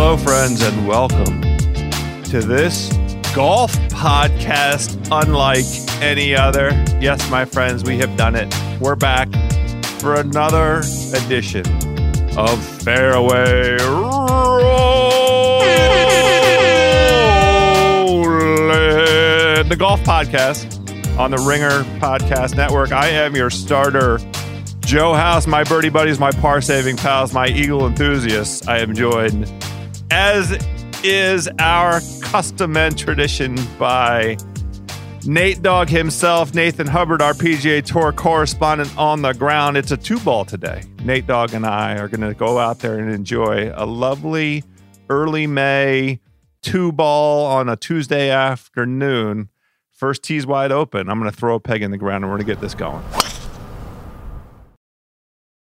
Hello, friends, and welcome to this golf podcast unlike any other. Yes, my friends, we have done it. We're back for another edition of Fairway Rolling, the golf podcast on the Ringer Podcast Network. I am your starter, Joe House, my birdie buddies, my par saving pals, my eagle enthusiasts. I am joined, as is our custom and tradition, by Nate Dogg himself, Nathan Hubbard, our PGA Tour correspondent on the ground. It's a two ball today. Nate Dogg and I are going to go out there and enjoy a lovely early May two ball on a Tuesday afternoon. First tee's wide open. I'm going to throw a peg in the ground and we're going to get this going.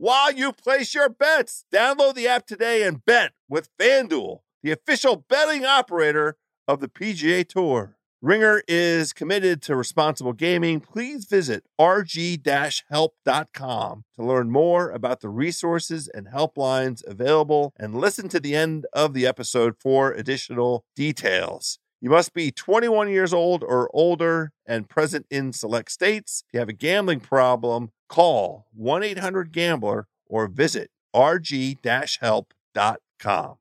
while you place your bets. Download the app today and bet with FanDuel, the official betting operator of the PGA Tour. Ringer is committed to responsible gaming. Please visit rg-help.com to learn more about the resources and helplines available and listen to the end of the episode for additional details. You must be 21 years old or older and present in select states. If you have a gambling problem, call 1 800 Gambler or visit rg help.com.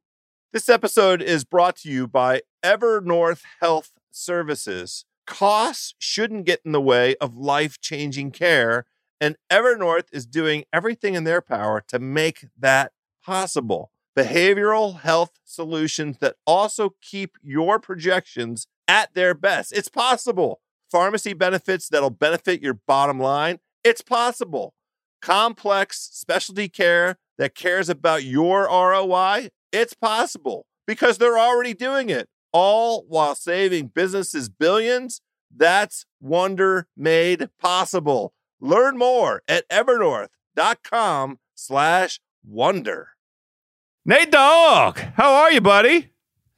This episode is brought to you by Evernorth Health Services. Costs shouldn't get in the way of life changing care, and Evernorth is doing everything in their power to make that possible behavioral health solutions that also keep your projections at their best. It's possible. Pharmacy benefits that'll benefit your bottom line. It's possible. Complex specialty care that cares about your ROI. It's possible because they're already doing it, all while saving businesses billions. That's wonder made possible. Learn more at evernorth.com slash wonder. Nate Dogg, how are you, buddy?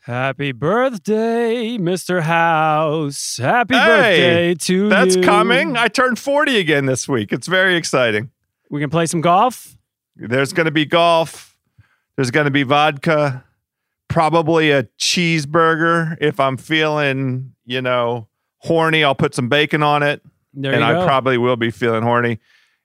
Happy birthday, Mr. House. Happy Hey, birthday to That's you. coming. I turned 40 again this week. It's very exciting. We can play some golf. There's going to be golf. There's going to be vodka, probably a cheeseburger. If I'm feeling, you know, horny, I'll put some bacon on it. There and I go. probably will be feeling horny.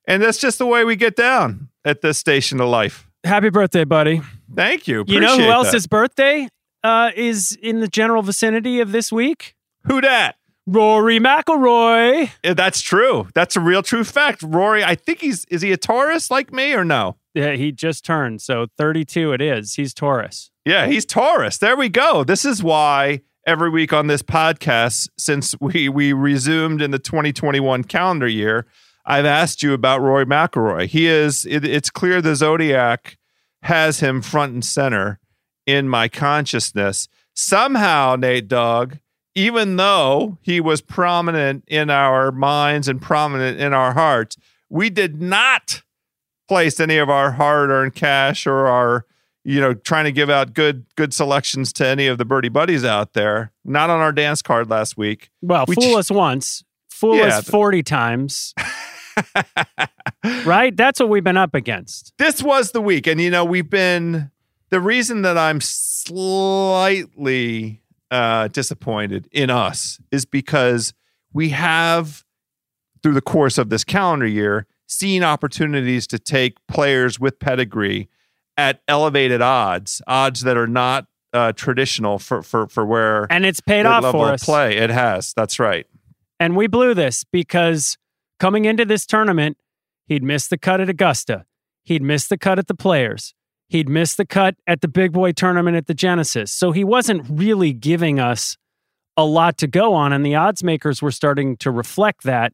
And that's just the way we get down at this station of life. Happy birthday, buddy. Thank you. you know who Appreciate that. else's birthday uh, is in the general vicinity of this week? Who dat? Rory McIlroy. Eh, That's true. That's a real true fact. Rory, I think he's is he a Taurus like me or no? Yeah, he just turned, so 32 it is. He's Taurus. Yeah, he's Taurus. There we go. This is why every week on this podcast, since we we resumed in the 2021 calendar year, I've asked you about Rory McIlroy. He is. It, it's clear the zodiac has him front and center in my consciousness. Somehow, Nate Dogg, even though he was prominent in our minds and prominent in our hearts, we did not place any of our hard-earned cash or our you know trying to give out good good selections to any of the birdie buddies out there not on our dance card last week Well, We fool ch- us once, fool Yeah, us but- 40 times, right? That's what we've been up against. this was the week and you know we've been the reason that i'm slightly uh disappointed in us is because we have through the course of this calendar year seen opportunities to take players with pedigree at elevated odds odds that are not uh, traditional for for for where And it's paid off for us. play it has that's right And we blew this because coming into this tournament, he'd missed the cut at Augusta. He'd missed the cut at the Players. He'd missed the cut at the Big Boy tournament at the Genesis. So he wasn't really giving us a lot to go on. And the odds makers were starting to reflect that.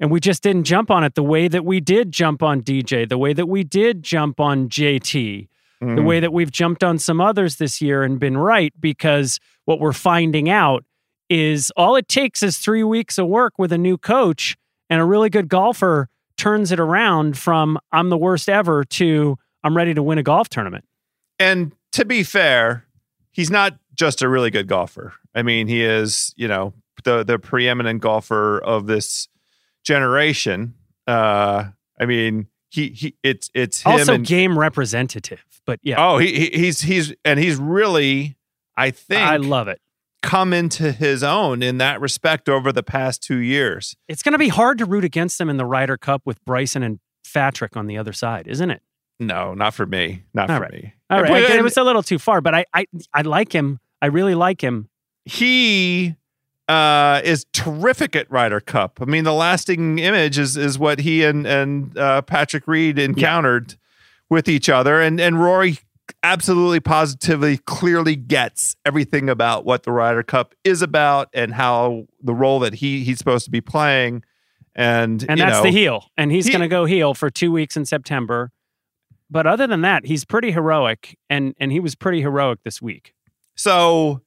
And we just didn't jump on it the way that we did jump on DJ, the way that we did jump on JT, the Mhm. way that we've jumped on some others this year and been right because what we're finding out is all it takes is three weeks of work with a new coach and a really good golfer turns it around from I'm the worst ever to I'm ready to win a golf tournament. And to be fair, he's not just a really good golfer. I mean, he is, you know, the the preeminent golfer of this generation. Uh, I mean, he he it's it's him also and game representative. But yeah, oh, he, he he's he's and he's really, I think, I love it. come into his own in that respect over the past two years. It's going to be hard to root against them in the Ryder Cup with Bryson and Patrick on the other side, isn't it? No, not for me. Not All for right. me. All right, But- it was a little too far, but I, I, I like him. I really like him. he uh, is terrific at Ryder Cup. I mean, the lasting image is is what he and and uh, Patrick Reed encountered with each other, and and Rory absolutely, positively, clearly gets everything about what the Ryder Cup is about and how the role that he he's supposed to be playing. And And that's know, the heel. And he's he- going to go heel for two weeks in September. But other than that, he's pretty heroic, and and he was pretty heroic this week. So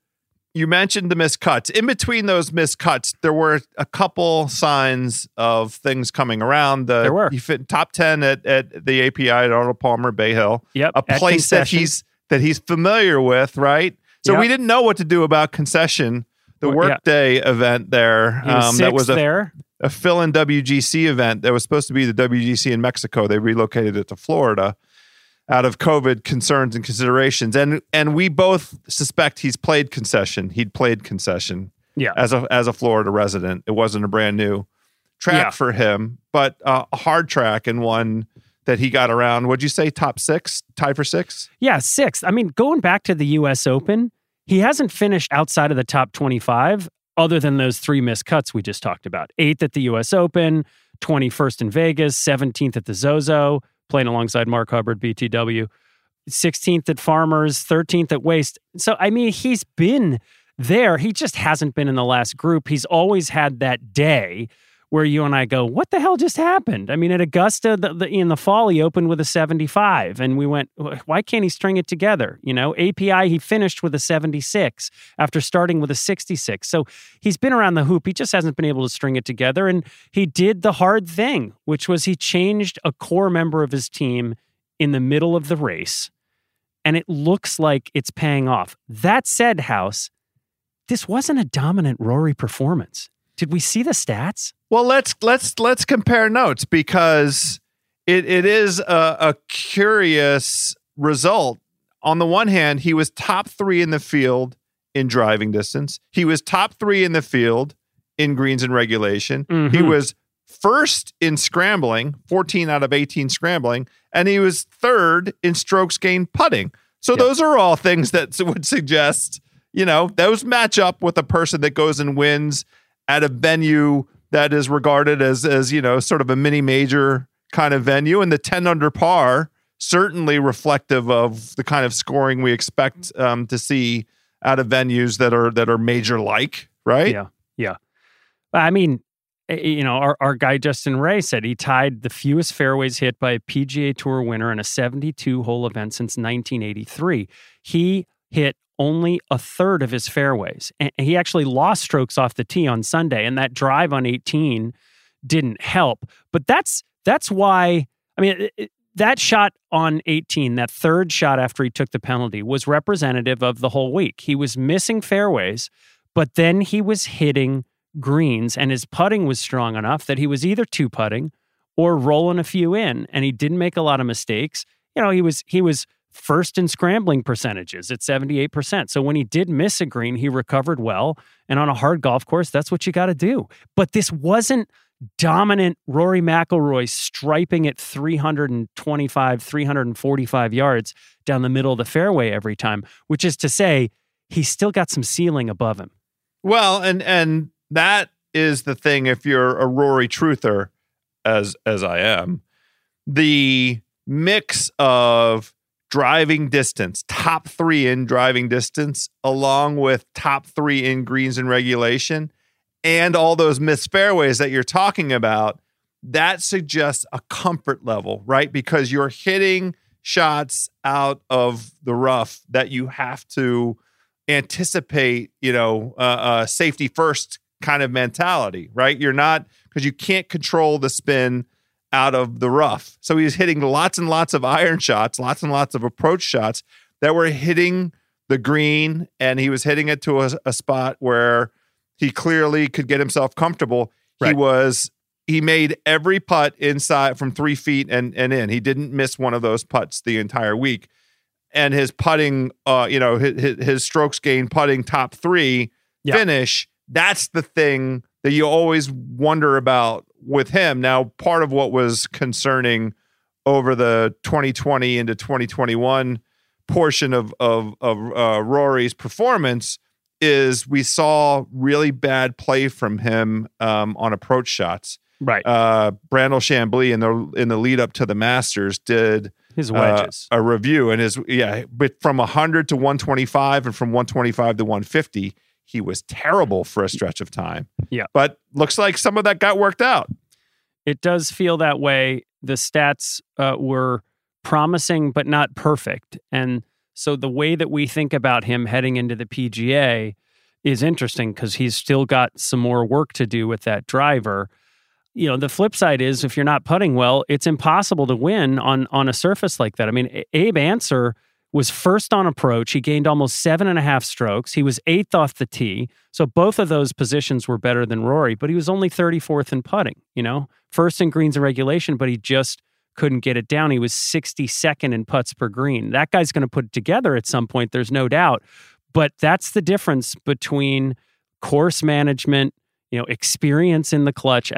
you mentioned the missed cuts. In between those missed cuts, there were a couple signs of things coming around. The There were. he fit top ten at, at the API at Arnold Palmer Bay Hill, Yep, a place that he's that he's familiar with, right? So Yep. we didn't know what to do about concession, the workday event there. Was um, that was a, there. a fill in WGC event that was supposed to be the WGC in Mexico. They relocated it to Florida out of COVID concerns and considerations. And and we both suspect he's played concession. He'd played concession Yeah. as a as a Florida resident. It wasn't a brand new track Yeah. for him, but uh, a hard track and one that he got around. Would you say top six, tied for six? Yeah, sixth. I mean, going back to the U.S. Open, he hasn't finished outside of the top 25 other than those three missed cuts we just talked about. Eighth at the U.S. Open, 21st in Vegas, 17th at the Zozo, playing alongside Mark Hubbard, BTW, 16th at Farmers, 13th at Waste. So, I mean, he's been there. He just hasn't been in the last group. He's always had that day where you and I go, what the hell just happened? I mean, at Augusta the, the, in the fall, he opened with a 75, and we went, why can't he string it together? You know, API, he finished with a 76 after starting with a 66. So he's been around the hoop. He just hasn't been able to string it together. And he did the hard thing, which was he changed a core member of his team in the middle of the race. And it looks like it's paying off. That said, House, this wasn't a dominant Rory performance. Did we see the stats? Well, let's let's let's compare notes because it it is a, a curious result. On the one hand, he was top three in the field in driving distance. He was top three in the field in greens and regulation. He Mhm. was first in scrambling, 14 out of 18 scrambling, and he was third in strokes gained putting. So Yeah. those are all things that would suggest, you know, those match up with a person that goes and wins at a venue that is regarded as as, you know, sort of a mini major kind of venue and the 10 under par certainly reflective of the kind of scoring we expect um, to see out of venues that are that are major like, right? Yeah. Yeah. I mean, you know, our, our guy Justin Ray said he tied the fewest fairways hit by a PGA Tour winner in a 72 hole event since 1983. He hit only a third of his fairways. And he actually lost strokes off the tee on Sunday, and that drive on 18 didn't help. But that's that's why I mean it- that shot on 18, that third shot after he took the penalty, was representative of the whole week. He was missing fairways, but then he was hitting greens, and his putting was strong enough that he was either two putting or rolling a few in, and he didn't make a lot of mistakes. You know, he was he was first in scrambling percentages at 78%. So when he did miss a green, he recovered well. And on a hard golf course, that's what you got to do. But this wasn't dominant Rory McIlroy striping at 325, 345 yards down the middle of the fairway every time, which is to say, he's still got some ceiling above him. Well, and and that is the thing. If you're a Rory truther, as as I am, the mix of driving distance, top three in driving distance, along with top three in greens and regulation, and all those missed fairways that you're talking about, that suggests a comfort level, right? Because you're hitting shots out of the rough that you have to anticipate, you know, uh, safety first kind of mentality, right? You're not because you can't control the spin out of the rough. So he was hitting lots and lots of iron shots, lots and lots of approach shots that were hitting the green, and he was hitting it to a, a spot where he clearly could get himself comfortable. He was he made every putt inside from three feet and and in. He didn't miss one of those putts the entire week. And his putting, uh, you know, his, his strokes gained putting top three Yeah. finish. That's the thing that you always wonder about with him. Now, part of what was concerning over the 2020 into 2021 portion of of of uh, Rory's performance is we saw really bad play from him um, on approach shots. Right. Uh, Brandel Chamblee in the in the lead up to the Masters did His uh, wedges. a review and his yeah, but from 100 to 125 and from 125 to 150, he was terrible for a stretch of time. Yeah. but looks like some of that got worked out. it does feel that way. The stats uh, were promising, but not perfect. And so the way that we think about him heading into the PGA is interesting because he's still got some more work to do with that driver. You know, the flip side is if you're not putting well, it's impossible to win on on a surface like that. I mean, Abe Ancer was first on approach. He gained almost seven and a half strokes. He was eighth off the tee. So both of those positions were better than Rory, but he was only 34th in putting, you know, first in greens and regulation, but he just couldn't get it down. He was 62nd in putts per green. That guy's going to put it together at some point, there's no doubt. But that's the difference between course management, you know, experience in the clutch.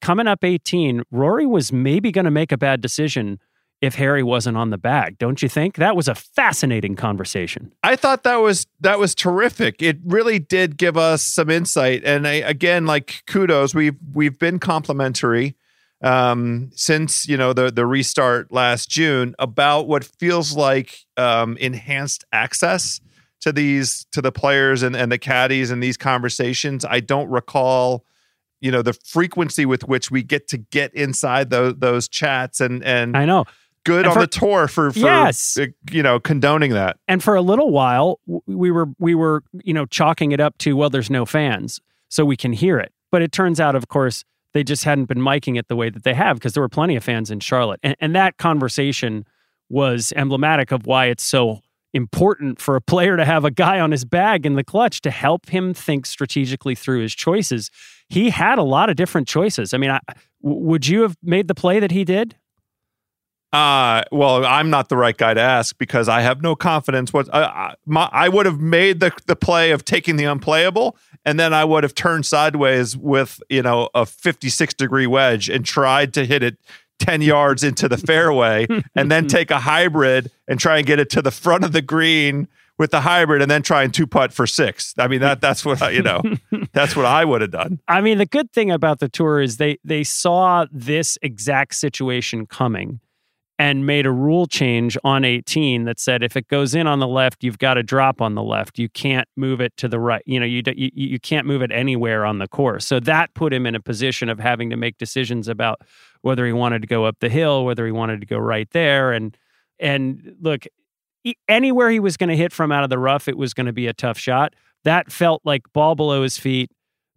Coming up 18, Rory was maybe going to make a bad decision if Harry wasn't on the bag, don't you think? That was a fascinating conversation. I thought that was that was terrific. It really did give us some insight. And I, again, like kudos, we've we've been complimentary um, since you know the the restart last June about what feels like um, enhanced access to these to the players and, and the caddies and these conversations. I don't recall, you know, the frequency with which we get to get inside those those chats and and I know. Good and on the tour for, for Yes. uh, you know condoning that. and for a little while we were we were you know chalking it up to well there's no fans so we can hear it. But it turns out of course they just hadn't been miking it the way that they have because there were plenty of fans in charlotte. And, and that conversation was emblematic of why it's so important for a player to have a guy on his bag in the clutch to help him think strategically through his choices. He had a lot of different choices. I mean I, w- would you have made the play that he did Uh, well, I'm not the right guy to ask because I have no confidence. What uh, I, my, I would have made the the play of taking the unplayable, and then I would have turned sideways with you know a 56 degree wedge and tried to hit it 10 yards into the fairway, and then take a hybrid and try and get it to the front of the green with the hybrid, and then try and two putt for six. I mean that that's what I, you know that's what I would have done. I mean, the good thing about the tour is they they saw this exact situation coming and made a rule change on 18 that said if it goes in on the left, you've got to drop on the left. You can't move it to the right. You know, you you, you can't move it anywhere on the course. So that put him in a position of having to make decisions about whether he wanted to go up the hill, whether he wanted to go right there, and and look, anywhere he was going to hit from out of the rough, it was going to be a tough shot. That felt like ball below his feet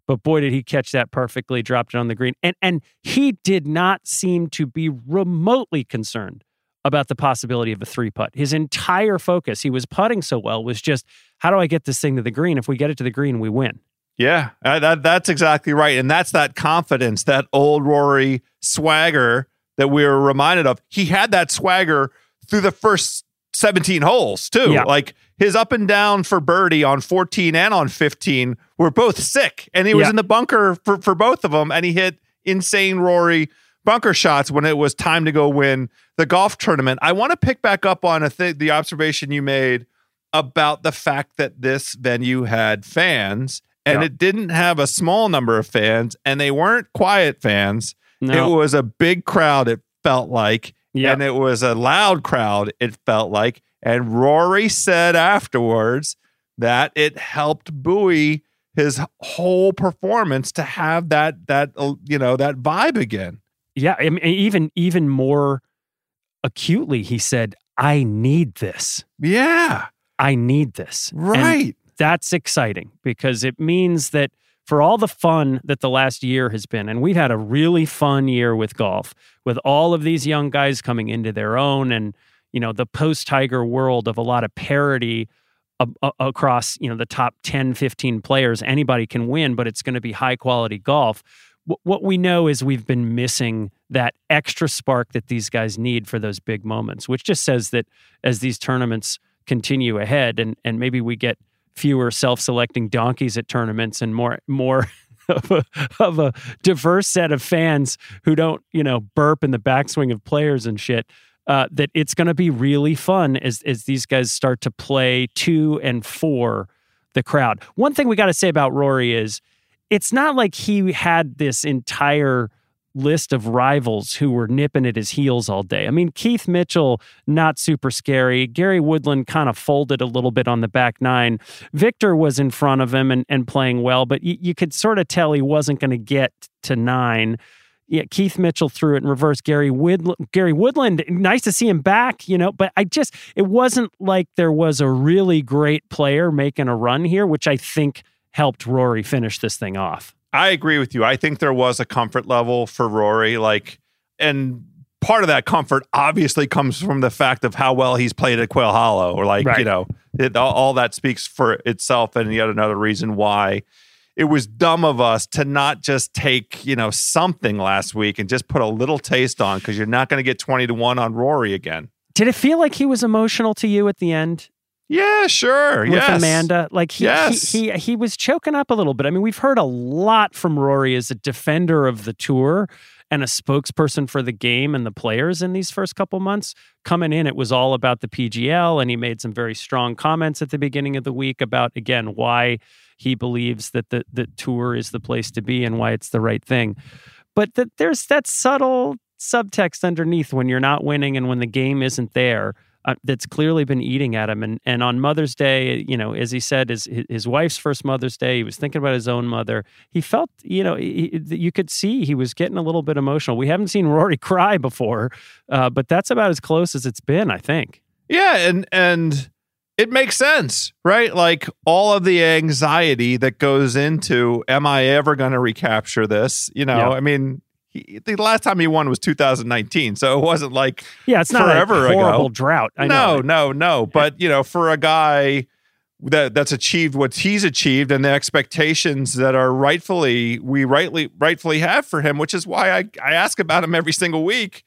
but boy did he catch that perfectly dropped it on the green. And and he did not seem to be remotely concerned about the possibility of a three putt. His entire focus he was putting so well was just how do i get this thing to the green? If we get it to the green we win. Yeah, uh, that that's exactly right, and that's that confidence, that old Rory swagger that we were reminded of. He had that swagger through the first seventeen holes too. Yeah. Like his up and down for birdie on fourteen and on fifteen were both sick, and he was Yeah. in the bunker for for both of them, and he hit insane Rory bunker shots when it was time to go win the golf tournament. I want to pick back up on a th- the observation you made about the fact that this venue had fans and Yeah. it didn't have a small number of fans and they weren't quiet fans. no It was a big crowd, it felt like. Yeah And it was a loud crowd, it felt like. And Rory said afterwards that it helped buoy his whole performance to have that that uh, you know that vibe again. yeah I mean, even even more acutely he said I need this. Yeah. I need this. And Right. that's exciting because it means that for all the fun that the last year has been, and we've had a really fun year with golf, with all of these young guys coming into their own and, you know, the post Tiger world of a lot of parity across, you know, the top 10, 15 players. Anybody can win, but it's going to be high quality golf. Wh- What we know is we've been missing that extra spark that these guys need for those big moments, which just says that as these tournaments continue ahead and, and maybe we get fewer self-selecting donkeys at tournaments and more more of a, of a diverse set of fans who don't you know burp in the backswing of players and shit uh, that it's going to be really fun as as these guys start to play to and for the crowd. One thing we got to say about rory is it's not like he had this entire list of rivals who were nipping at his heels all day. I mean, Keith Mitchell, not super scary. Gary Woodland kind of folded a little bit on the back nine. Viktor was in front of him and, and playing well, but you, you could sort of tell he wasn't going to get to nine. Yeah, Keith Mitchell threw it in reverse. Gary Woodland, Gary Woodland, nice to see him back, you know, but I just, it wasn't like there was a really great player making a run here, which I think helped Rory finish this thing off. I agree with you. I think there was a comfort level for Rory, like, and part of that comfort obviously comes from the fact of how well he's played at Quail Hollow, or like, Right. you know, it, all, all that speaks for itself. And yet another reason why it was dumb of us to not just take, you know, something last week and just put a little taste on because you're not going to get 20 to 1 on Rory again. Did it feel like he was emotional to you at the end Yeah, sure. with yes. Amanda? Like he, Yes. he he he was choking up a little bit. I mean, we've heard a lot from Rory as a defender of the tour and a spokesperson for the game and the players in these first couple months. Coming in, it was all about the PGL, and he made some very strong comments at the beginning of the week about again why he believes that the the tour is the place to be and why it's the right thing. But that there's that subtle subtext underneath when you're not winning and when the game isn't there uh, that's clearly been eating at him. And and on Mother's Day, you know, as he said, his his wife's first Mother's Day, he was thinking about his own mother. He felt, you know, he, you could see he was getting a little bit emotional. We haven't seen Rory cry before, uh, but that's about as close as it's been, I think. Yeah, and and it makes sense, right? Like all of the anxiety that goes into am I ever going to recapture this? You know, Yeah. I mean, he, the last time he won was 2019, so it wasn't like Yeah, it's not Forever a ago. drought. I no, know. no, no. But you know, for a guy that that's achieved what he's achieved and the expectations that are rightfully we rightly rightfully have for him, which is why I, I ask about him every single week,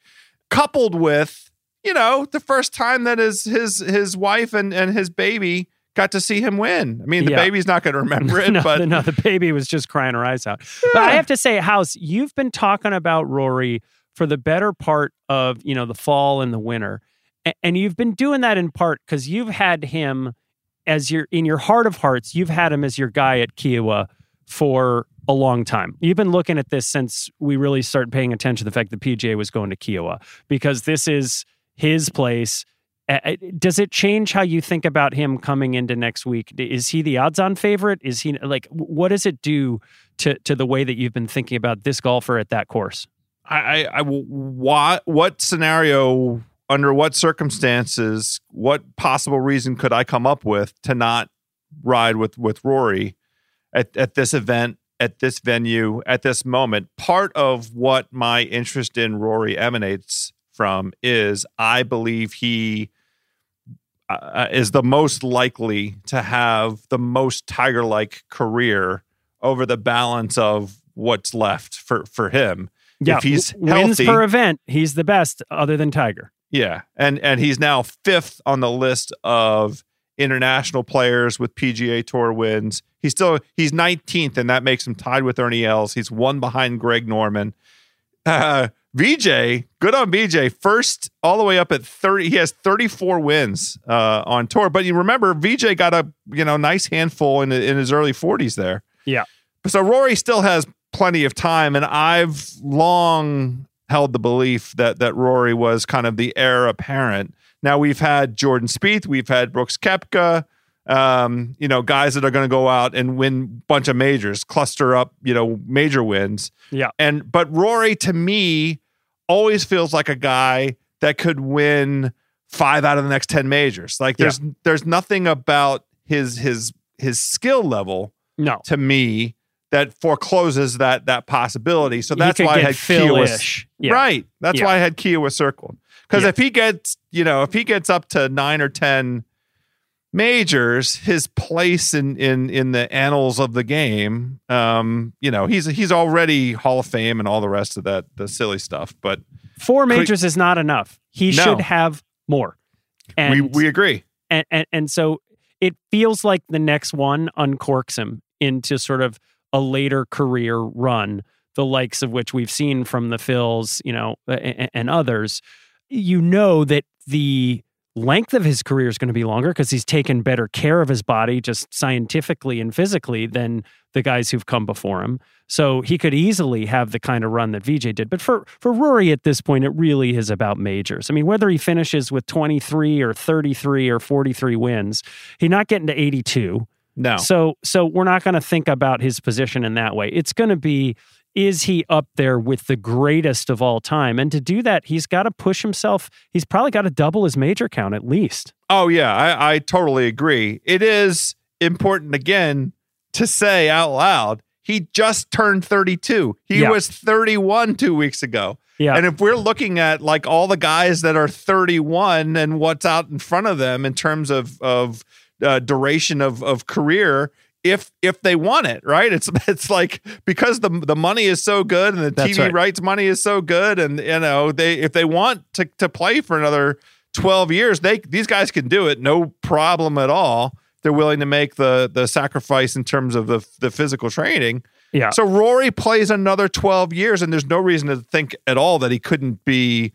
coupled with, you know, the first time that his his his wife and, and his baby got to see him win. I mean, the Yeah. baby's not going to remember it, no, but no, the baby was just crying her eyes out. But I have to say, House, you've been talking about Rory for the better part of you know the fall and the winter, and you've been doing that in part because you've had him as your in your heart of hearts. You've had him as your guy at Kiawah for a long time. You've been looking at this since we really started paying attention to the fact that PJ was going to Kiawah because this is his place. Uh, uh, Does it change how you think about him coming into next week? Is he the odds-on favorite? Is he like what does it do to to the way that you've been thinking about this golfer at that course? I, I, I what, what scenario, under what circumstances, what possible reason could I come up with to not ride with with Rory at at this event, at this venue, at this moment? Part of what my interest in Rory emanates from is I believe he uh, is the most likely to have the most Tiger like career over the balance of what's left for for him if he's w- wins per event, he's the best other than Tiger. yeah, and and he's now fifth on the list of international players with PGA Tour wins. He's still he's 19th, and that makes him tied with Ernie Els. He's one behind Greg Norman. Uh, VJ, good on VJ. First, all the way up at 30. He has 34 wins uh, on tour. But you remember, VJ got a you know nice handful in in his early 40s there. Yeah. So Rory still has plenty of time, and I've long held the belief that that Rory was kind of the heir apparent. Now we've had Jordan Spieth, we've had Brooks Koepka, um, you know, guys that are going to go out and win a bunch of majors, cluster up, you know, major wins. Yeah. And but Rory to me always feels like a guy that could win five out of the next 10 majors. Like there's there's nothing about his his his skill level No. to me that forecloses that that possibility. So that's why I had Kiawah Yeah. Right. That's Yeah. why I had Kiawah circled. Because Yeah. if he gets, you know, if he gets up to nine or ten majors, his place in in in the annals of the game, um, you know, he's he's already Hall of Fame and all the rest of that the silly stuff. But Four Could- majors is not enough. He No. should have more. And, we we agree. and, and and so it feels like the next one uncorks him into sort of a later career run, the likes of which we've seen from the Phils, you know, and, and others. You know that the length of his career is going to be longer because he's taken better care of his body, just scientifically and physically, than the guys who've come before him. So he could easily have the kind of run that VJ did. But for for Rory at this point, it really is about majors. I mean, whether he finishes with 23 or 33 or 43 wins, he's not getting to 82. No. So so we're not going to think about his position in that way. It's going to be is he up there with the greatest of all time? And to do that, he's got to push himself. He's probably got to double his major count at least. Oh yeah, I, I totally agree. It is important again to say out loud. He just turned 32. He Yeah. was 31 two weeks ago. Yeah. And if we're looking at like all the guys that are 31 and what's out in front of them in terms of of uh, duration of of career, if if they want it, right? It's it's like because the the money is so good and the That's TV right. rights money is so good, and you know they if they want to to play for another 12 years, they these guys can do it, no problem at all. They're willing to make the the sacrifice in terms of the the physical training. Yeah. So Rory plays another 12 years, and there's no reason to think at all that he couldn't be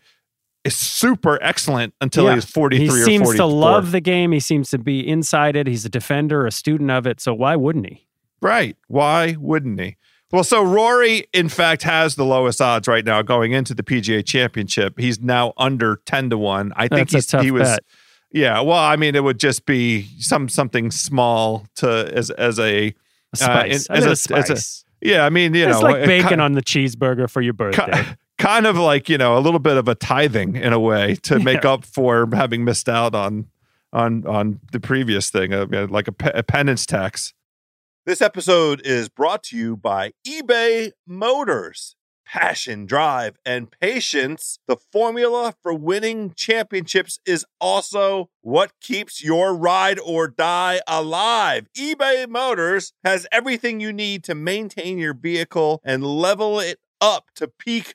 super excellent until Yeah. he's 43 he or seems to love the game. He seems to be inside it. He's a defender, a student of it. So why wouldn't he? Right. Why wouldn't he? Well, so Rory, in fact, has the lowest odds right now going into the PGA championship. He's now under 10 to 1. I think That's he's, he was bet. Yeah, well, I mean, it would just be some something small to as as a A Uh, spice. in- as a- a as a- spice. yeah. I mean, you it's know, like bacon ki- on the cheeseburger for your birthday. Ki- kind of like you know a little bit of a tithing in a way to make Yeah. up for having missed out on on on the previous thing, uh, like a, pe- a penance tax. This episode is brought to you by eBay Motors. Passion, drive, and patience. The formula for winning championships is also what keeps your ride or die alive. eBay Motors has everything you need to maintain your vehicle and level it up to peak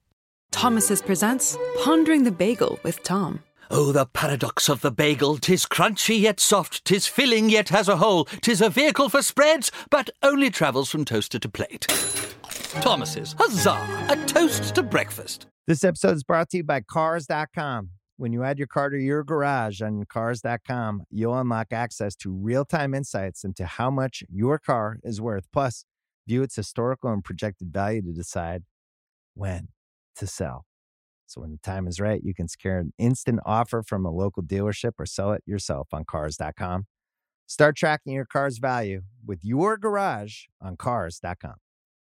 Thomas's presents Pondering the Bagel with Tom. Oh, the paradox of the bagel! Tis crunchy yet soft, tis filling yet has a hole, tis a vehicle for spreads, but only travels from toaster to plate. Thomas's, huzzah! A toast to breakfast. This episode is brought to you by Cars.com. When you add your car to your garage on Cars.com, you'll unlock access to real time insights into how much your car is worth. Plus, view its historical and projected value to decide when to sell. So, when the time is right, you can secure an instant offer from a local dealership or sell it yourself on Cars.com. Start tracking your car's value with your garage on Cars.com.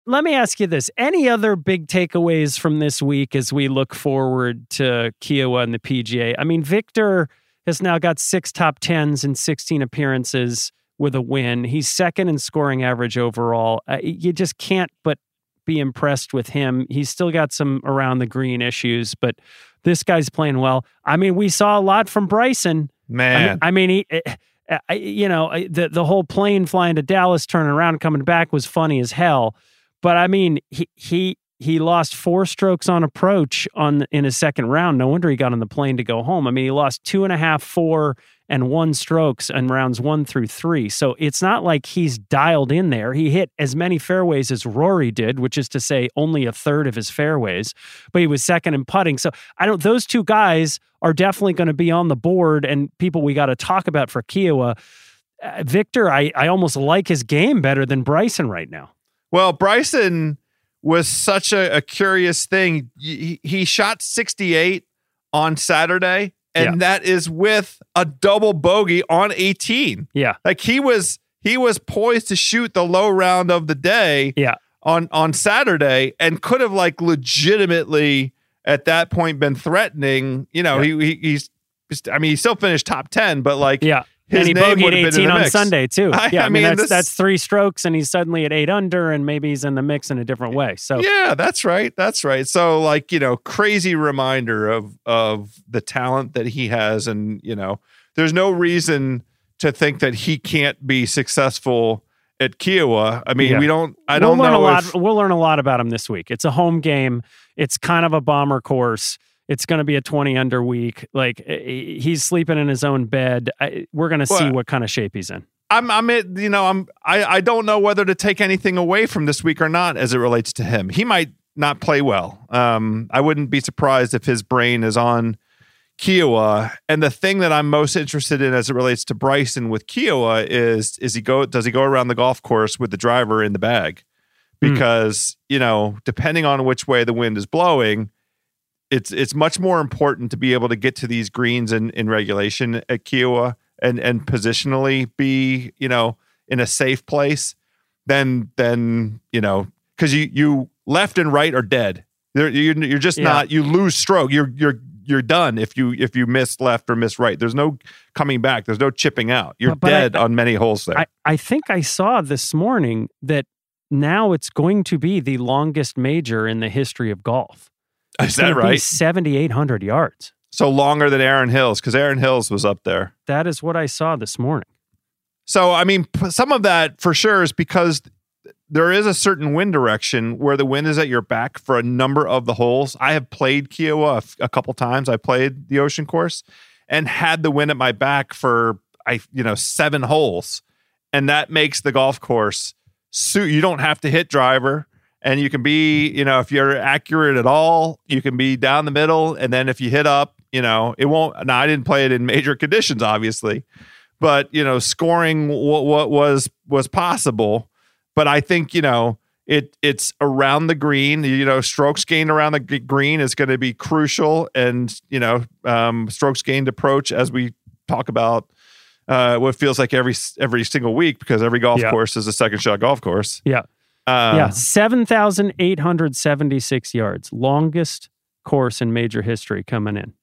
Let me ask you this. Any other big takeaways from this week as we look forward to Kiawah and the PGA? I mean, Viktor has now got six top tens and 16 appearances with a win. He's second in scoring average overall. Uh, you just can't but be impressed with him. He's still got some around the green issues, but this guy's playing well. I mean, we saw a lot from Bryson. I Man, mean, I mean he, eh, I, you know, the the whole plane flying to Dallas, turning around, coming back was funny as hell. But I mean, he he he lost four strokes on approach on in his second round. No wonder he got on the plane to go home. I mean, he lost two and a half, four, and one strokes in rounds one through three. So it's not like he's dialed in there. He hit as many fairways as Rory did, which is to say only a third of his fairways, but he was second in putting. So I don't, those two guys are definitely going to be on the board and people we got to talk about for Kiawah. Uh, Viktor, I, I almost like his game better than Bryson right now. Well, Bryson was such a, a curious thing. He, he shot 68 on Saturday and Yeah. that is with a double bogey on 18. Yeah. Like he was he was poised to shoot the low round of the day Yeah. on on Saturday and could have like legitimately at that point been threatening, you know, he, he he's I mean he still finished top 10 but like Yeah. His and he name bogeyed would have been 18 in the on mix. Sunday too. I- yeah, I I, mean, that's this- that's three strokes, and he's suddenly at eight under, and maybe he's in the mix in a different way. So Yeah, that's right. That's right. So like, you know, crazy reminder of of the talent that he has and, you know, there's no reason to think that he can't be successful at Kiawah. I mean, Yeah. we don't I don't we'll learn know a lot. We'll learn a lot about him this week. It's a home game. It's kind of a bomber course. It's going to be a 20 under week. Like eh, eh, he's sleeping in his own bed. I, we're going to see what kind of shape he's in. I'm I'm at, you know, I'm I I don't know whether to take anything away from this week or not as it relates to him. He might not play well. Um I wouldn't be surprised if his brain is on Kiawah. And the thing that I'm most interested in as it relates to Bryson with Kiawah is is he go does he go around the golf course with the driver in the bag? Hmm. Because, you know, depending on which way the wind is blowing, it's it's much more important to be able to get to these greens in, in regulation at Kiawah and and positionally be, you know, in a safe place than than, you know, because you you left and right are dead. You're, you're just Yeah. not you lose stroke. You're you're you're done if you if you miss left or miss right. There's no coming back. There's no chipping out. You're But- but I- dead on many holes there. I, I think I saw this morning that now it's going to be the longest major in the history of golf. Is that right? 7,800 yards. So longer than Erin Hills because Erin Hills was up there. That is what I saw this morning. So, I mean, some of that for sure is because there is a certain wind direction where the wind is at your back for a number of the holes. I have played Kiawah a couple times. I played the ocean course and had the wind at my back for I, you know, seven holes, and that makes the golf course suit. You don't have to hit driver, and you can be, you know, if you're accurate at all, you can be down the middle, and then if you hit up, you know, it won't. Now, I didn't play it in major conditions, obviously but you know scoring what what was was possible but i think you know it it's around the green you know strokes gained around the g- green is going to be crucial and you know um strokes gained approach as we talk about uh what feels like every every single week because every golf Yeah. course is a second shot golf course Yeah. Uh, yeah, 7,876 yards. Longest course in major history coming in.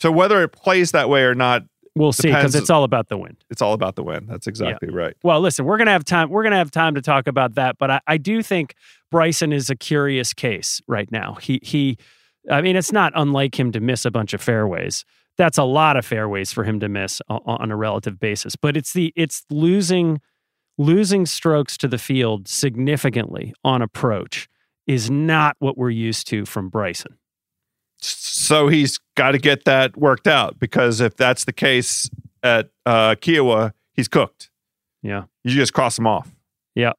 so whether it plays that way or not We'll see because it's all about the wind. it's all about the wind. that's exactly right Well, listen, we're gonna have time. We're gonna have time to talk about that, but I, I do think Bryson is a curious case right now. He he, I mean, it's not unlike him to miss a bunch of fairways. That's a lot of fairways for him to miss on, on a relative basis. But it's the it's losing losing strokes to the field significantly on approach is not what we're used to from Bryson. so he's got to get that worked out because if that's the case at uh, Kiawah, he's cooked. Yeah. You just cross him off. Yeah,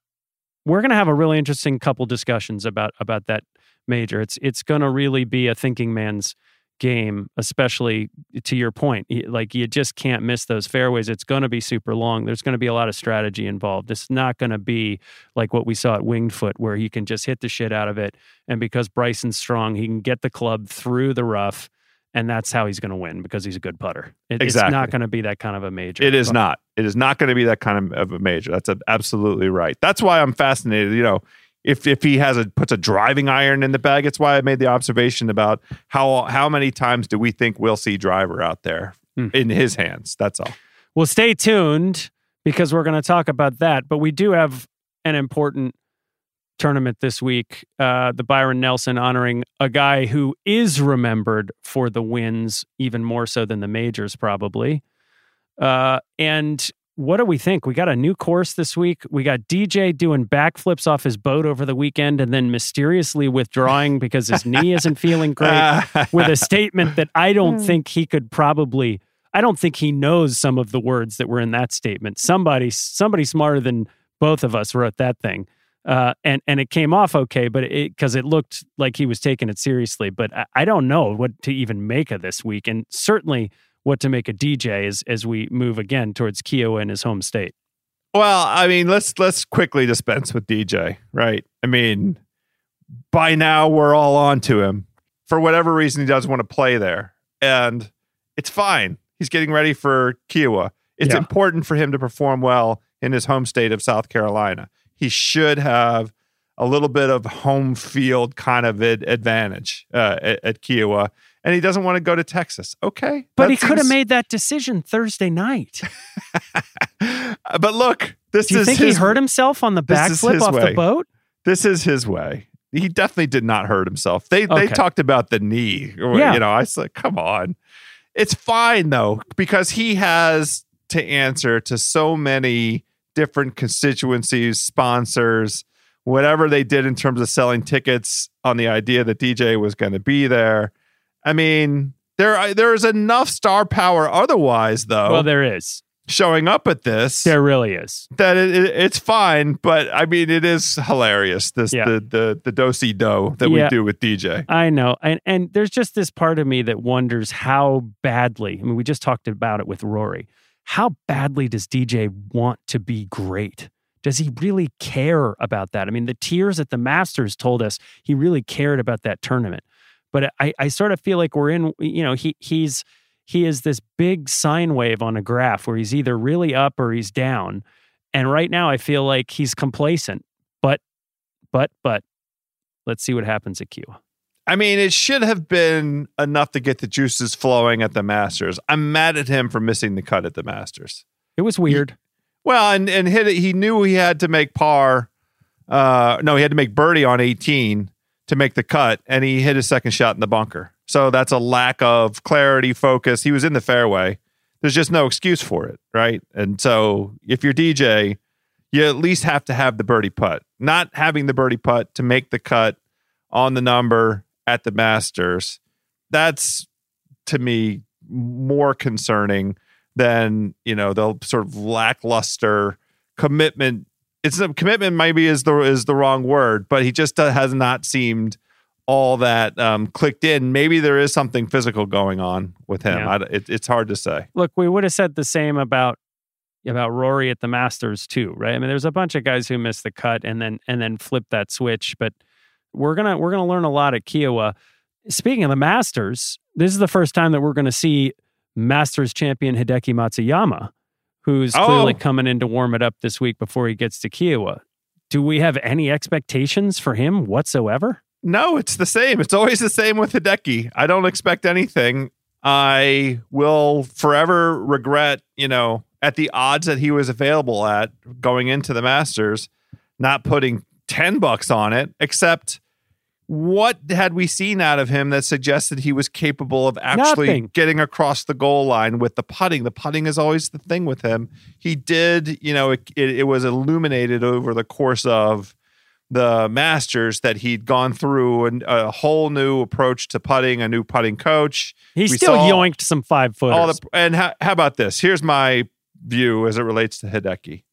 we're going to have a really interesting couple discussions about about that major. It's it's going to really be a thinking man's game, especially to your point. Like you just can't miss those fairways. It's going to be super long. There's going to be a lot of strategy involved. It's not going to be like what we saw at Winged Foot, where he can just hit the shit out of it, and because Bryson's strong, he can get the club through the rough. And that's how he's going to win because he's a good putter. It- It's not going to be that kind of a major. It is not. It is not going to be that kind of, of a major. That's a, absolutely right. That's why I'm fascinated. You know, if if he has a puts a driving iron in the bag, it's why I made the observation about how how many times do we think we'll see driver out there Hmm. in his hands. That's all. Well, stay tuned because we're going to talk about that. But we do have an important tournament this week uh, the Byron Nelson honoring a guy who is remembered for the wins, even more so than the majors, probably. Uh, and what do we think? We got a new course this week. We got DJ doing backflips off his boat over the weekend and then mysteriously withdrawing because his knee isn't feeling great with a statement that I don't think he could probably I don't think he knows some of the words that were in that statement. Somebody somebody smarter than both of us wrote that thing. Uh, and and it came off okay, but it because it looked like he was taking it seriously. But I, I don't know what to even make of this week, and certainly what to make a DJ as as we move again towards Kiawah in his home state. Well, I mean, let's let's quickly dispense with DJ, right? I mean, by now we're all on to him. For whatever reason, he doesn't want to play there. And it's fine. He's getting ready for Kiawah. It's Yeah. important for him to perform well in his home state of South Carolina. He should have a little bit of home field kind of advantage uh, at, at Kiawah. And he doesn't want to go to Texas. Okay. But he could have made that decision Thursday night. but look, this Do you is think his he hurt himself on the backflip off way. the boat? this is his way. He definitely did not hurt himself. They they talked about the knee. Yeah. You know, I said, come on. It's fine though, because he has to answer to so many different constituencies, sponsors, whatever they did in terms of selling tickets on the idea that DJ was going to be there. I mean, there there is enough star power otherwise though Well, there is. showing up at this There really is. that it, it- it's fine, but I mean, it is hilarious. This Yeah. the the the dosey do that Yeah. we do with DJ. I know. And and there's just this part of me that wonders how badly. I mean, we just talked about it with Rory. How badly does DJ want to be great? Does he really care about that? I mean, the tears at the Masters told us he really cared about that tournament. But I, I sort of feel like we're in, you know, he he's he is this big sine wave on a graph where he's either really up or he's down. And right now I feel like he's complacent. But but but let's see what happens at Q. I mean, it should have been enough to get the juices flowing at the Masters. I'm mad at him for missing the cut at the Masters. It was weird. Well, and and hit it. He knew he had to make par. Uh, no, he had to make birdie on 18 to make the cut, and he hit his second shot in the bunker. So that's a lack of clarity, focus. He was in the fairway. There's just no excuse for it, right? And so if you're DJ, you at least have to have the birdie putt. Not having the birdie putt to make the cut on the number at the Masters, that's to me more concerning than you know the sort of lackluster commitment. It's a commitment maybe is the is the wrong word, but he just uh, has not seemed all that um, clicked in. Maybe there is something physical going on with him. Yeah. I, it, it's hard to say. Look, we would have said the same about about Rory at the Masters too, right? I mean, there's a bunch of guys who missed the cut and then and then flipped that switch, but we're gonna we're gonna learn a lot at Kiawah. Speaking of the Masters, this is the first time that we're gonna see Masters champion Hideki Matsuyama, who's Oh. clearly coming in to warm it up this week before he gets to Kiawah. Do we have any expectations for him whatsoever? No, it's the same. It's always the same with Hideki. I don't expect anything. I will forever regret, you know, at the odds that he was available at going into the Masters, not putting 10 bucks on it, except what had we seen out of him that suggested he was capable of actually Nothing. getting across the goal line with the putting? The putting is always the thing with him. He did, you know, it, it, it was illuminated over the course of the Masters that he'd gone through an, a whole new approach to putting, a new putting coach. He We still yoinked some five footers. The and how, how about this? Here's my view as it relates to Hideki.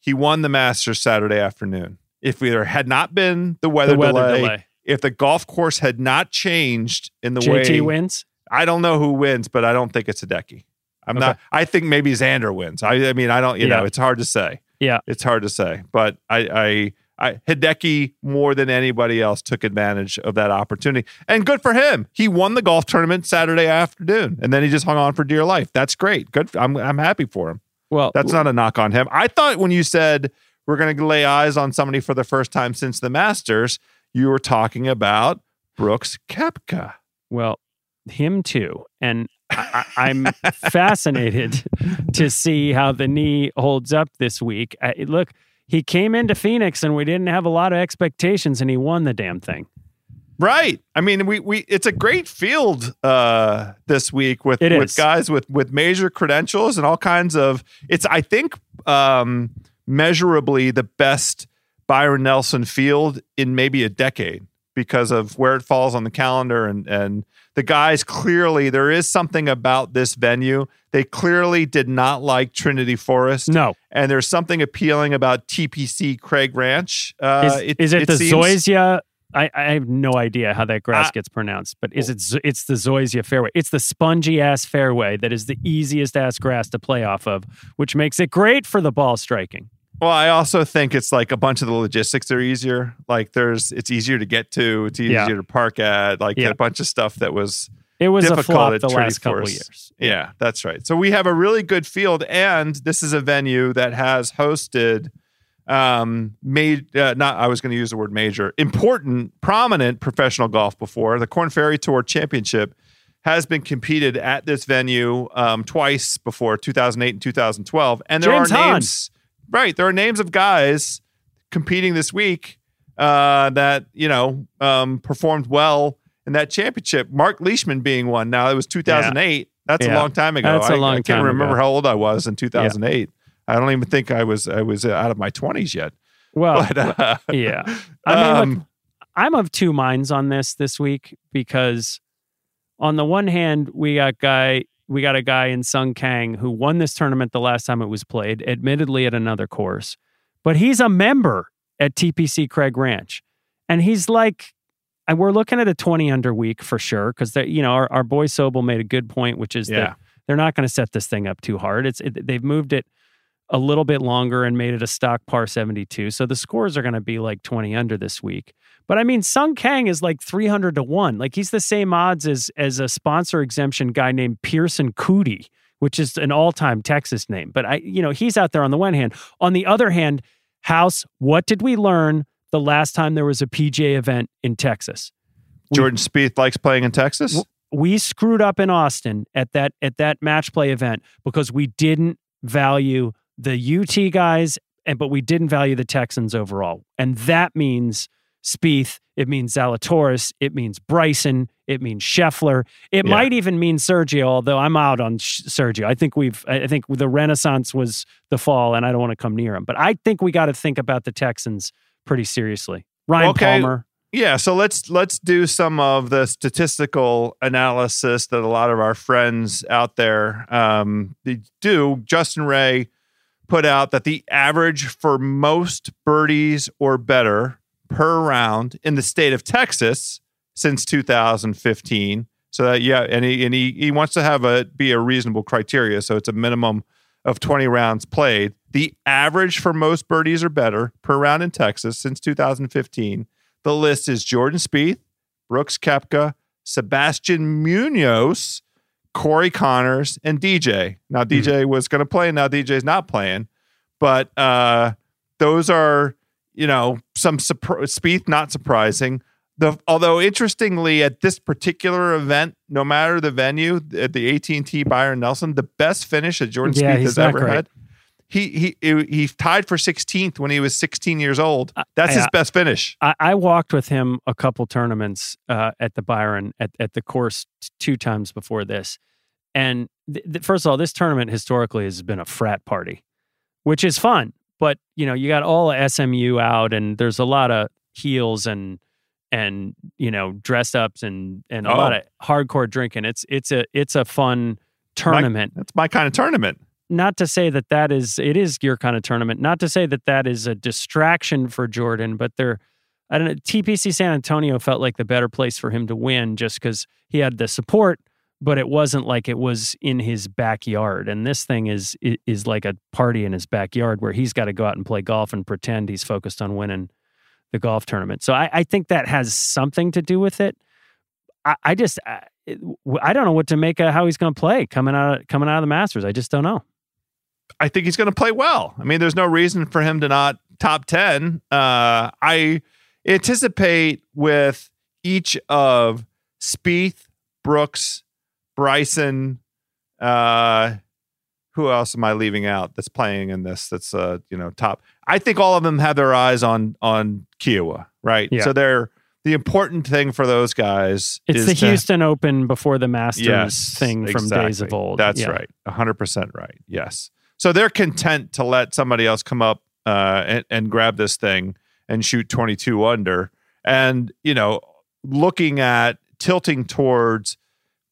He won the Masters Saturday afternoon. If there had not been the weather, the weather delay, delay. If the golf course had not changed in the JT way wins. I don't know who wins, but I don't think it's Hideki. I'm not. I think maybe Xander wins. I, I mean, I don't. You know, it's hard to say. Yeah. it's hard to say. But I, I, I, Hideki more than anybody else took advantage of that opportunity, and good for him. He won the golf tournament Saturday afternoon, and then he just hung on for dear life. That's great. Good. I'm, I'm happy for him. Well, That's not a knock on him. I thought when you said we're going to lay eyes on somebody for the first time since the Masters, you were talking about Brooks Koepka. Well, him too. And I, I'm fascinated to see how the knee holds up this week. I, look, he came into Phoenix and we didn't have a lot of expectations and he won the damn thing. Right. I mean, we we it's a great field uh this week with with guys with with major credentials and all kinds of it's I think um measurably the best Byron Nelson field in maybe a decade because of where it falls on the calendar and and the guys clearly there is something about this venue. They clearly did not like Trinity Forest. No. And there's something appealing about TPC Craig Ranch. Uh, Is, is it, the seems- Zoysia? I, I have no idea how that grass Uh, gets pronounced, but is it? It's the Zoysia fairway. It's the spongy ass fairway that is the easiest ass grass to play off of, which makes it great for the ball striking. Well, I also think it's like a bunch of the logistics are easier. Like there's, it's easier to get to. It's easier Yeah. to park at. Like Yeah. a bunch of stuff that was It was a difficult flop at the last couple years. Yeah, that's right. So we have a really good field, and this is a venue that has hosted um made uh, not I was going to use the word major important prominent professional golf before the Corn Ferry Tour Championship has been competed at this venue um twice before 2008 and 2012 and there James are Hahn. names right there are names of guys competing this week uh that you know um performed well in that championship. Mark Leishman being one. Now it was 2008 that's a long time ago. That's a I- long I can't remember ago. how old I was in 2008 I don't even think I was I was out of my 20s yet. Well, But uh, yeah. I mean, um, look, I'm of two minds on this this week because, on the one hand, we got guy we got a guy in Sung Kang who won this tournament the last time it was played, admittedly at another course, but he's a member at TPC Craig Ranch, and he's like. And we're looking at a 20 under week for sure because you know our, our boy Sobel made a good point, which is Yeah. that they're not going to set this thing up too hard. It's it, they've moved it a little bit longer and made it a stock par 72. So the scores are going to be like 20 under this week. But I mean, Sung Kang is like 300 to 1. Like he's the same odds as as a sponsor exemption guy named Pearson Coody, which is an all-time Texas name. But I you know, he's out there on the one hand. On the other hand, House, what did we learn the last time there was a PGA event in Texas? We- Jordan Spieth likes playing in Texas. W- we screwed up in Austin at that at that match play event because we didn't value the UT guys and but we didn't value the Texans overall. And that means Spieth, it means Zalatoris, it means Bryson, it means Scheffler. It Yeah. might even mean Sergio, although I'm out on Sergio. I think we've I think the renaissance was the fall and I don't want to come near him. But I think we got to think about the Texans pretty seriously. Ryan Okay. Palmer. Yeah, so let's let's do some of the statistical analysis that a lot of our friends out there um, they do. Justin Ray put out that the average for most birdies or better per round in the state of Texas since 2015. So that yeah, and he and he, he wants to have a be a reasonable criteria. So it's a minimum of 20 rounds played. The average for most birdies or better per round in Texas since 2015. The list is Jordan Spieth, Brooks Koepka, Sebastian Munoz, Corey Conners, and DJ. Now DJ was going to play, now DJ's not playing, but uh, those are you know some surpri- Spieth not surprising. The although interestingly at this particular event, no matter the venue, at the AT and T Byron Nelson, the best finish that Jordan Yeah, Spieth has ever great. had. He he he tied for 16th when he was 16 years old. That's his best finish. I, I walked with him a couple tournaments uh, at the Byron at, at the course two times before this. And th- th- first of all, this tournament historically has been a frat party, which is fun. But you know, you got all of SMU out, and there's a lot of heels and and you know dressed ups and and a Oh. lot of hardcore drinking. It's it's a it's a fun tournament That's my kind of tournament. not to say that that is it is your kind of tournament not to say that that is a distraction for jordan but they're i don't know tpc san antonio felt like the better place for him to win just because he had the support but it wasn't like it was in his backyard and this thing is is like a party in his backyard where he's got to go out and play golf and pretend he's focused on winning the golf tournament so i, I think that has something to do with it i, I just I, I don't know what to make of how he's going to play coming out coming out of the Masters. I just don't know. I think he's going to play well. I mean, there's no reason for him to not top 10. Uh, I anticipate with each of Spieth, Brooks, Bryson, uh, who else am I leaving out that's playing in this? That's uh, you know, top. I think all of them have their eyes on on Kiawah, right? Yeah. So they're the important thing for those guys It's the to- Houston Open before the Masters Yes, thing from days of old. That's Yeah. right. 100% right. Yes. So they're content to let somebody else come up uh, and, and grab this thing and shoot 22 under. And, you know, looking at tilting towards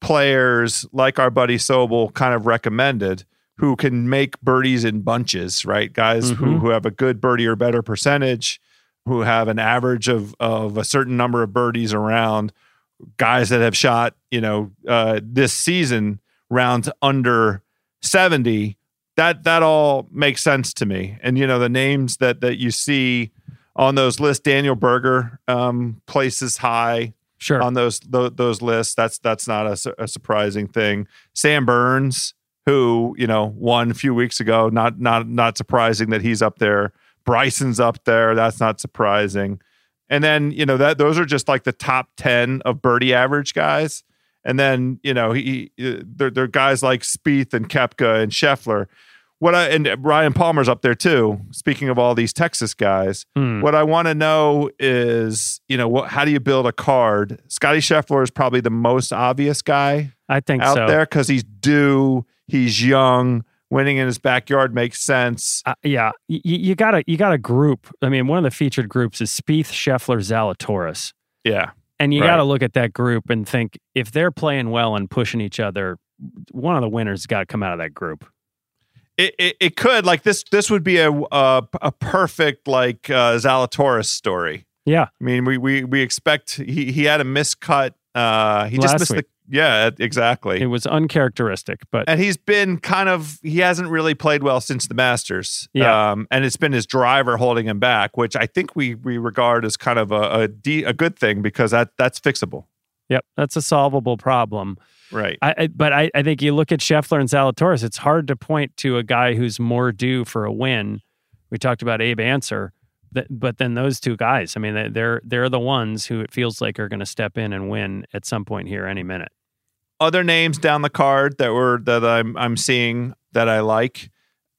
players like our buddy Sobel kind of recommended who can make birdies in bunches, right? Guys who, Mhm. who have a good birdie or better percentage, who have an average of, of a certain number of birdies around, guys that have shot, you know, uh, this season rounds under 70. That that all makes sense to me. And you know, the names that that you see on those lists, Daniel Berger um, places high Sure. on those those, those lists. That's that's not a, a surprising thing. Sam Burns, who you know won a few weeks ago, not not not surprising that he's up there. Bryson's up there. That's not surprising. And then you know that those are just like the top ten of birdie average guys. And then you know he, he uh, they're, they're guys like Spieth and Koepka and Scheffler. What I and Ryan Palmer's up there too. Speaking of all these Texas guys, Hmm. what I want to know is, you know, what, how do you build a card? Scottie Scheffler is probably the most obvious guy I think out so. there because he's due, he's young, winning in his backyard makes sense. Uh, yeah, you, you got to you got a group. I mean, one of the featured groups is Spieth, Scheffler, Zalatoris, Yeah, and you Right. got to look at that group and think if they're playing well and pushing each other, one of the winners got to come out of that group. It, it, it could like this. This would be a a, a perfect like uh, Zalatoris story. Yeah, I mean, we we we expect he he had a miscut. Uh, he just missed week. the yeah exactly. it was uncharacteristic, but and he's been kind of he hasn't really played well since the Masters. Yeah. Um, and it's been his driver holding him back, which I think we we regard as kind of a a, de- a good thing because that that's fixable. yep, that's a solvable problem. Right. I, I but I, I think you look at Scheffler and Zalatoris, it's hard to point to a guy who's more due for a win. We talked about Abe Ancer, but then those two guys, I mean, they- they're they're the ones who it feels like are going to step in and win at some point here any minute. Other names down the card that were that I'm I'm seeing that I like.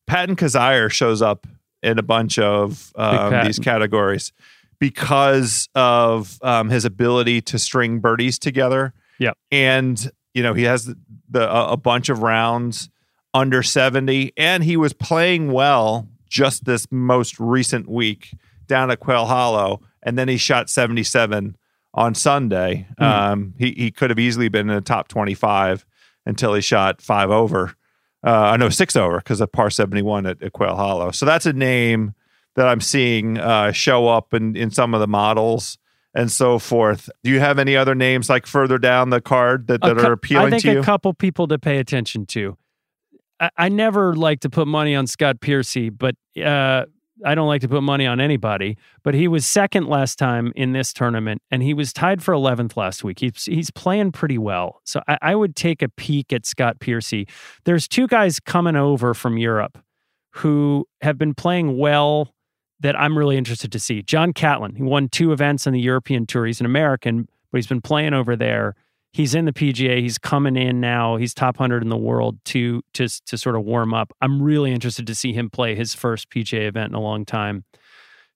Patton Kizzire shows up in a bunch of um, these categories because of um, his ability to string birdies together. Yep. and you know he has the, the a bunch of rounds under 70 and he was playing well just this most recent week down at Quail Hollow and then he shot 77 on Sunday. Hmm. um he he could have easily been in the top 25 until he shot 5 over uh I know 6 over cuz of par 71 at, at Quail Hollow. So that's a name that I'm seeing uh show up in in some of the models and so forth. Do you have any other names like further down the card that, that are appealing to you? I think you? a couple people to pay attention to. I, I never like to put money on Scott Piercy, but uh, I don't like to put money on anybody. But he was second last time in this tournament, and he was tied for 11th last week. He's he's playing pretty well, so I, I would take a peek at Scott Piercy. There's two guys coming over from Europe who have been playing well that I'm really interested to see. John Catlin, he won two events on the European Tour. He's an American, but he's been playing over there. He's in the PGA. He's coming in now. He's top 100 in the world to to to sort of warm up. I'm really interested to see him play his first PGA event in a long time.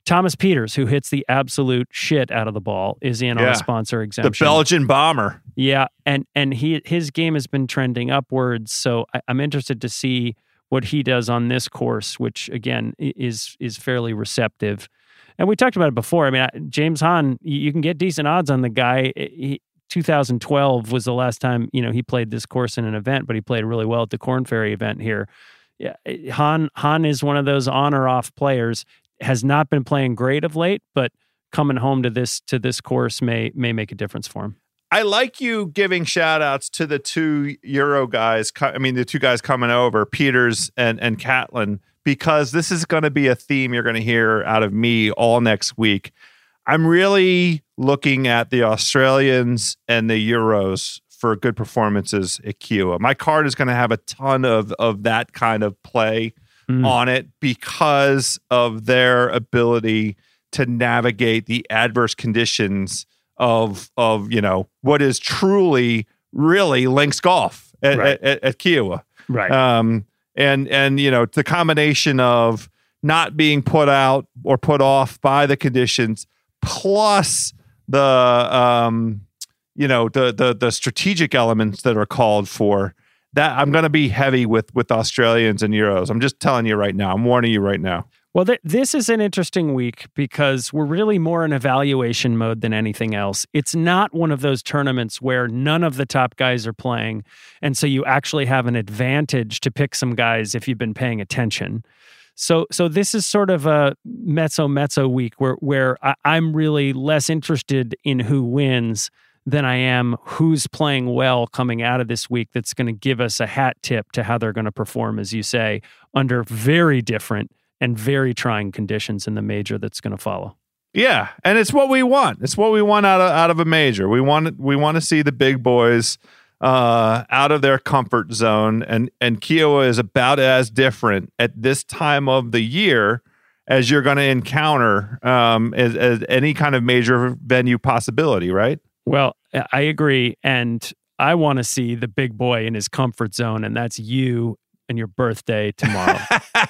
Thomas Pieters, who hits the absolute shit out of the ball, is in on a sponsor exemption. the. Belgian bomber. Yeah, and and he his game has been trending upwards. So I, I'm interested to see what he does on this course, which again is is fairly receptive. And we talked about it before. I mean, James Hahn, you can get decent odds on the guy. He, 2012 was the last time you know he played this course in an event, but he played really well at the Corn Ferry event here. Yeah, Hahn Hahn is one of those on or off players. Has not been playing great of late, but coming home to this to this course may may make a difference for him. I like you giving shout outs to the two Euro guys. I mean, the two guys coming over, Pieters and, and Catlin, because this is going to be a theme you're going to hear out of me all next week. I'm really looking at the Australians and the Euros for good performances at Kiawah. My card is going to have a ton of, of that kind of play Mm. on it because of their ability to navigate the adverse conditions of of you know what is truly really links golf at, Right. at, at, at Kiawah. Right. Um, and and you know the combination of not being put out or put off by the conditions plus the um, you know the the the strategic elements that are called for. That I'm going to be heavy with with Australians and Euros. I'm just telling you right now. I'm warning you right now. Well, th- this is an interesting week because we're really more in evaluation mode than anything else. It's not one of those tournaments where none of the top guys are playing. And so you actually have an advantage to pick some guys if you've been paying attention. So, so this is sort of a mezzo mezzo week where where I, I'm really less interested in who wins than I am who's playing well coming out of this week. That's going to give us a hat tip to how they're going to perform, as you say, under very different and very trying conditions in the major that's going to follow. Yeah, and it's what we want. It's what we want out of out of a major. We want we want to see the big boys uh, out of their comfort zone, and and Kiawah is about as different at this time of the year as you're going to encounter um, as, as any kind of major venue possibility, right? Well, I agree, and I want to see the big boy in his comfort zone, and that's you and your birthday tomorrow.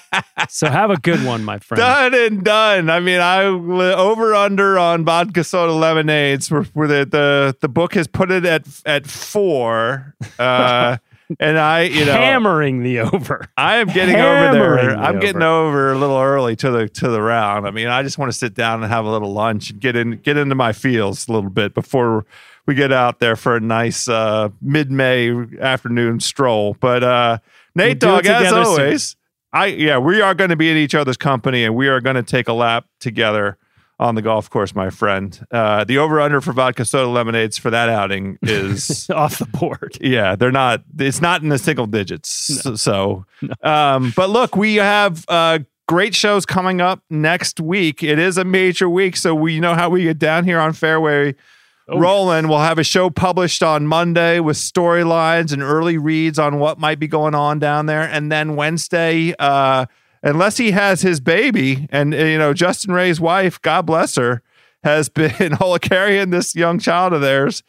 so have a good one, my friend. Done and done. I mean, I over under on vodka soda lemonades. Where, where the, the the book has put it at at four. Uh, and I, you know, hammering the over. I am getting Hammering over there. the I'm getting over. over a little early to the to the round. I mean, I just want to sit down and have a little lunch and get in get into my feels a little bit before we get out there for a nice uh, mid May afternoon stroll. But uh, Nate do Dog, as together soon. I yeah, we are going to be in each other's company and we are going to take a lap together on the golf course, my friend. Uh, the over under for vodka soda lemonades for that outing is Off the board. yeah, they're not. It's not in the single digits. So, so, um, but look, we have uh, great shows coming up next week. It is a major week, so we know how we get down here on Fairway. Rolling, we'll have a show published on Monday with storylines and early reads on what might be going on down there, and then Wednesday, uh, unless he has his baby, and uh, you know Justin Ray's wife, God bless her, has been carrying this young child of theirs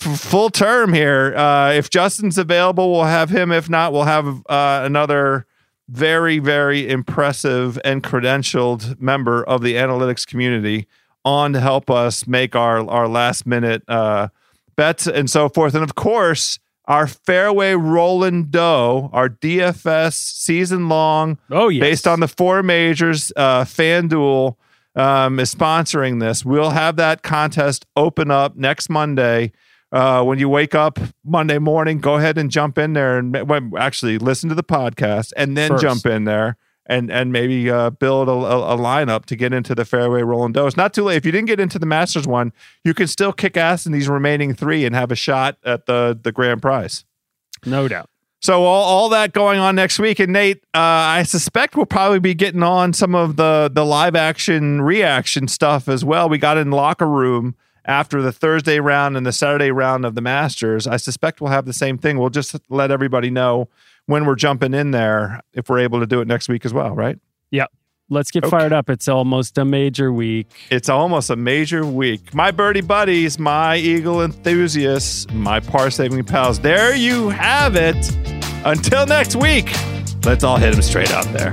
f- full term here. Uh, if Justin's available, we'll have him. If not, we'll have uh, another very, very impressive and credentialed member of the analytics community on to help us make our our last minute uh, bets and so forth. And of course, our fairway Roland Doe, our DFS season long Oh yes. based on the four majors. Uh, FanDuel um, is sponsoring this. We'll have that contest open up next Monday. Uh, when you wake up Monday morning, go ahead and jump in there and well, actually listen to the podcast and then First. jump in there and and maybe uh, build a, a, a lineup to get into the fairway Roland Doe. It's not too late. If you didn't get into the Masters one, you can still kick ass in these remaining three and have a shot at the the grand prize. no doubt. So all, all that going on next week, and Nate, uh, I suspect we'll probably be getting on some of the the live action reaction stuff as well. We got in locker room after the Thursday round and the Saturday round of the Masters. I suspect we'll have the same thing. We'll just let everybody know when we're jumping in there if we're able to do it next week as well, right? Yep. Let's get Okay. fired up. It's almost a major week. It's almost a major week. My birdie buddies, my eagle enthusiasts, my par saving pals. There you have it. Until next week, let's all hit them straight out there.